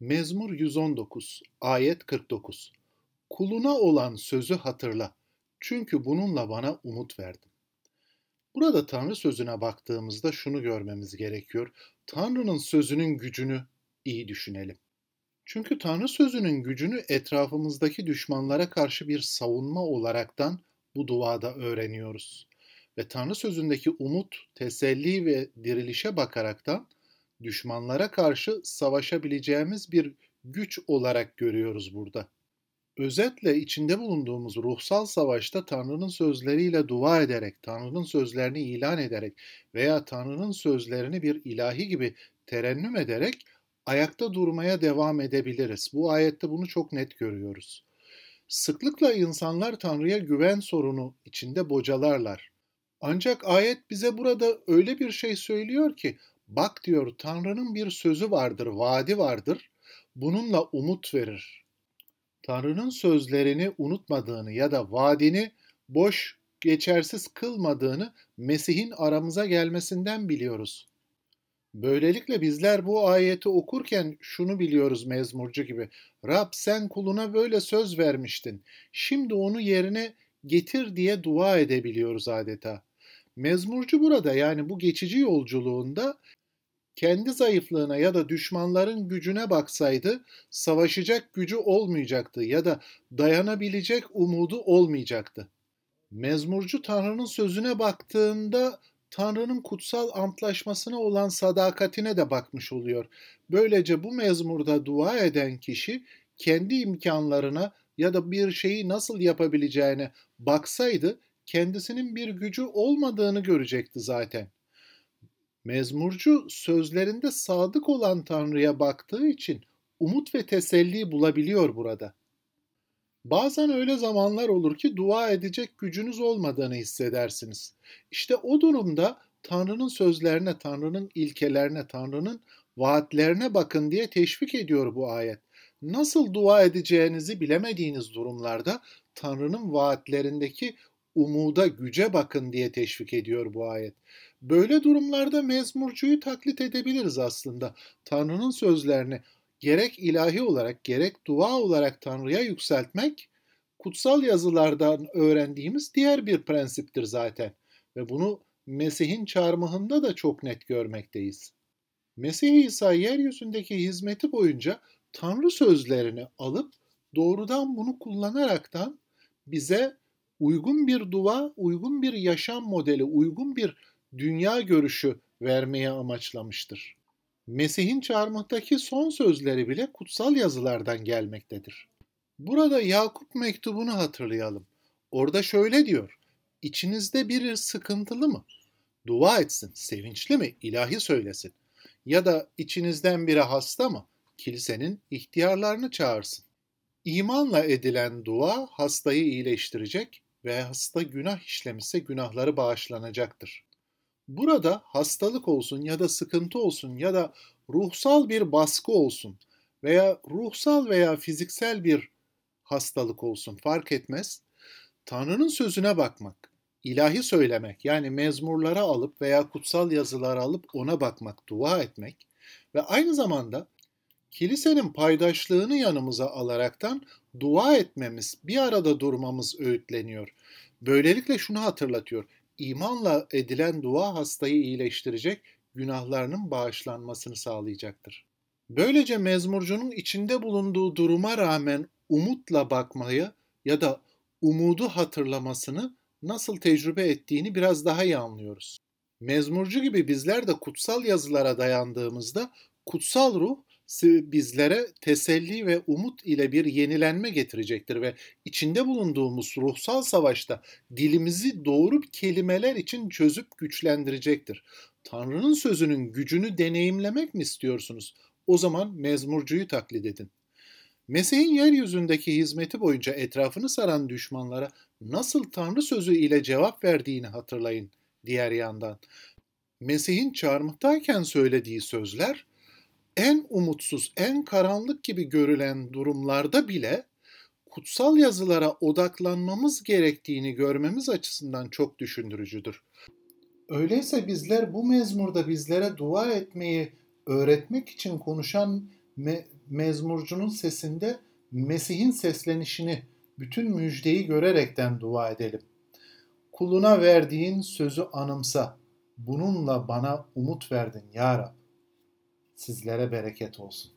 Mezmur 119, ayet 49. Kuluna olan sözü hatırla. Çünkü bununla bana umut verdin. Burada Tanrı sözüne baktığımızda şunu görmemiz gerekiyor. Tanrı'nın sözünün gücünü iyi düşünelim. Çünkü Tanrı sözünün gücünü etrafımızdaki düşmanlara karşı bir savunma olaraktan bu duada öğreniyoruz. Ve Tanrı sözündeki umut, teselli ve dirilişe bakaraktan düşmanlara karşı savaşabileceğimiz bir güç olarak görüyoruz burada. Özetle içinde bulunduğumuz ruhsal savaşta Tanrı'nın sözleriyle dua ederek, Tanrı'nın sözlerini ilan ederek veya Tanrı'nın sözlerini bir ilahi gibi terennüm ederek ayakta durmaya devam edebiliriz. Bu ayette bunu çok net görüyoruz. Sıklıkla insanlar Tanrı'ya güven sorunu içinde bocalarlar. Ancak ayet bize burada öyle bir şey söylüyor ki Bak diyor Tanrı'nın bir sözü vardır, vaadi vardır. Bununla umut verir. Tanrı'nın sözlerini unutmadığını ya da vaadini boş, geçersiz kılmadığını Mesih'in aramıza gelmesinden biliyoruz. Böylelikle bizler bu ayeti okurken şunu biliyoruz mezmurcu gibi. Rab sen kuluna böyle söz vermiştin. Şimdi onu yerine getir diye dua edebiliyoruz adeta. Mezmurcu burada yani bu geçici yolculuğunda kendi zayıflığına ya da düşmanların gücüne baksaydı savaşacak gücü olmayacaktı ya da dayanabilecek umudu olmayacaktı. Mezmurcu Tanrı'nın sözüne baktığında Tanrı'nın kutsal antlaşmasına olan sadakatine de bakmış oluyor. Böylece bu mezmurda dua eden kişi kendi imkanlarına ya da bir şeyi nasıl yapabileceğine baksaydı kendisinin bir gücü olmadığını görecekti zaten. Mezmurcu sözlerinde sadık olan Tanrı'ya baktığı için umut ve teselli bulabiliyor burada. Bazen öyle zamanlar olur ki dua edecek gücünüz olmadığını hissedersiniz. İşte o durumda Tanrı'nın sözlerine, Tanrı'nın ilkelerine, Tanrı'nın vaatlerine bakın diye teşvik ediyor bu ayet. Nasıl dua edeceğinizi bilemediğiniz durumlarda Tanrı'nın vaatlerindeki umuda, güce bakın diye teşvik ediyor bu ayet. Böyle durumlarda mezmurcuyu taklit edebiliriz aslında. Tanrı'nın sözlerini gerek ilahi olarak gerek dua olarak Tanrı'ya yükseltmek kutsal yazılardan öğrendiğimiz diğer bir prensiptir zaten. Ve bunu Mesih'in çarmıhında da çok net görmekteyiz. Mesih İsa yeryüzündeki hizmeti boyunca Tanrı sözlerini alıp doğrudan bunu kullanaraktan bize uygun bir dua, uygun bir yaşam modeli, uygun bir dünya görüşü vermeye amaçlamıştır. Mesih'in çarmıhtaki son sözleri bile kutsal yazılardan gelmektedir. Burada Yakup mektubunu hatırlayalım. Orada şöyle diyor. İçinizde biri sıkıntılı mı? Dua etsin, sevinçli mi? İlahi söylesin. Ya da içinizden biri hasta mı? Kilisenin ihtiyarlarını çağırsın. İmanla edilen dua hastayı iyileştirecek ve hasta günah işlemişse günahları bağışlanacaktır. Burada hastalık olsun ya da sıkıntı olsun ya da ruhsal bir baskı olsun veya ruhsal veya fiziksel bir hastalık olsun fark etmez. Tanrı'nın sözüne bakmak, ilahi söylemek yani mezmurlara alıp veya kutsal yazılara alıp ona bakmak, dua etmek ve aynı zamanda kilisenin paydaşlığını yanımıza alaraktan dua etmemiz, bir arada durmamız öğütleniyor. Böylelikle şunu hatırlatıyor. İmanla edilen dua hastayı iyileştirecek, günahlarının bağışlanmasını sağlayacaktır. Böylece mezmurcunun içinde bulunduğu duruma rağmen umutla bakmayı ya da umudu hatırlamasını nasıl tecrübe ettiğini biraz daha iyi anlıyoruz. Mezmurcu gibi bizler de kutsal yazılara dayandığımızda kutsal ruh bizlere teselli ve umut ile bir yenilenme getirecektir ve içinde bulunduğumuz ruhsal savaşta dilimizi doğru kelimeler için çözüp güçlendirecektir. Tanrı'nın sözünün gücünü deneyimlemek mi istiyorsunuz? O zaman mezmurcuyu taklit edin. Mesih'in yeryüzündeki hizmeti boyunca etrafını saran düşmanlara nasıl Tanrı sözü ile cevap verdiğini hatırlayın diğer yandan. Mesih'in çarmıhtayken söylediği sözler en umutsuz, en karanlık gibi görülen durumlarda bile kutsal yazılara odaklanmamız gerektiğini görmemiz açısından çok düşündürücüdür. Öyleyse bizler bu mezmurda bizlere dua etmeyi öğretmek için konuşan me- mezmurcunun sesinde Mesih'in seslenişini, bütün müjdeyi görerekten dua edelim. Kuluna verdiğin sözü anımsa. Bununla bana umut verdin ya Rab. Sizlere bereket olsun.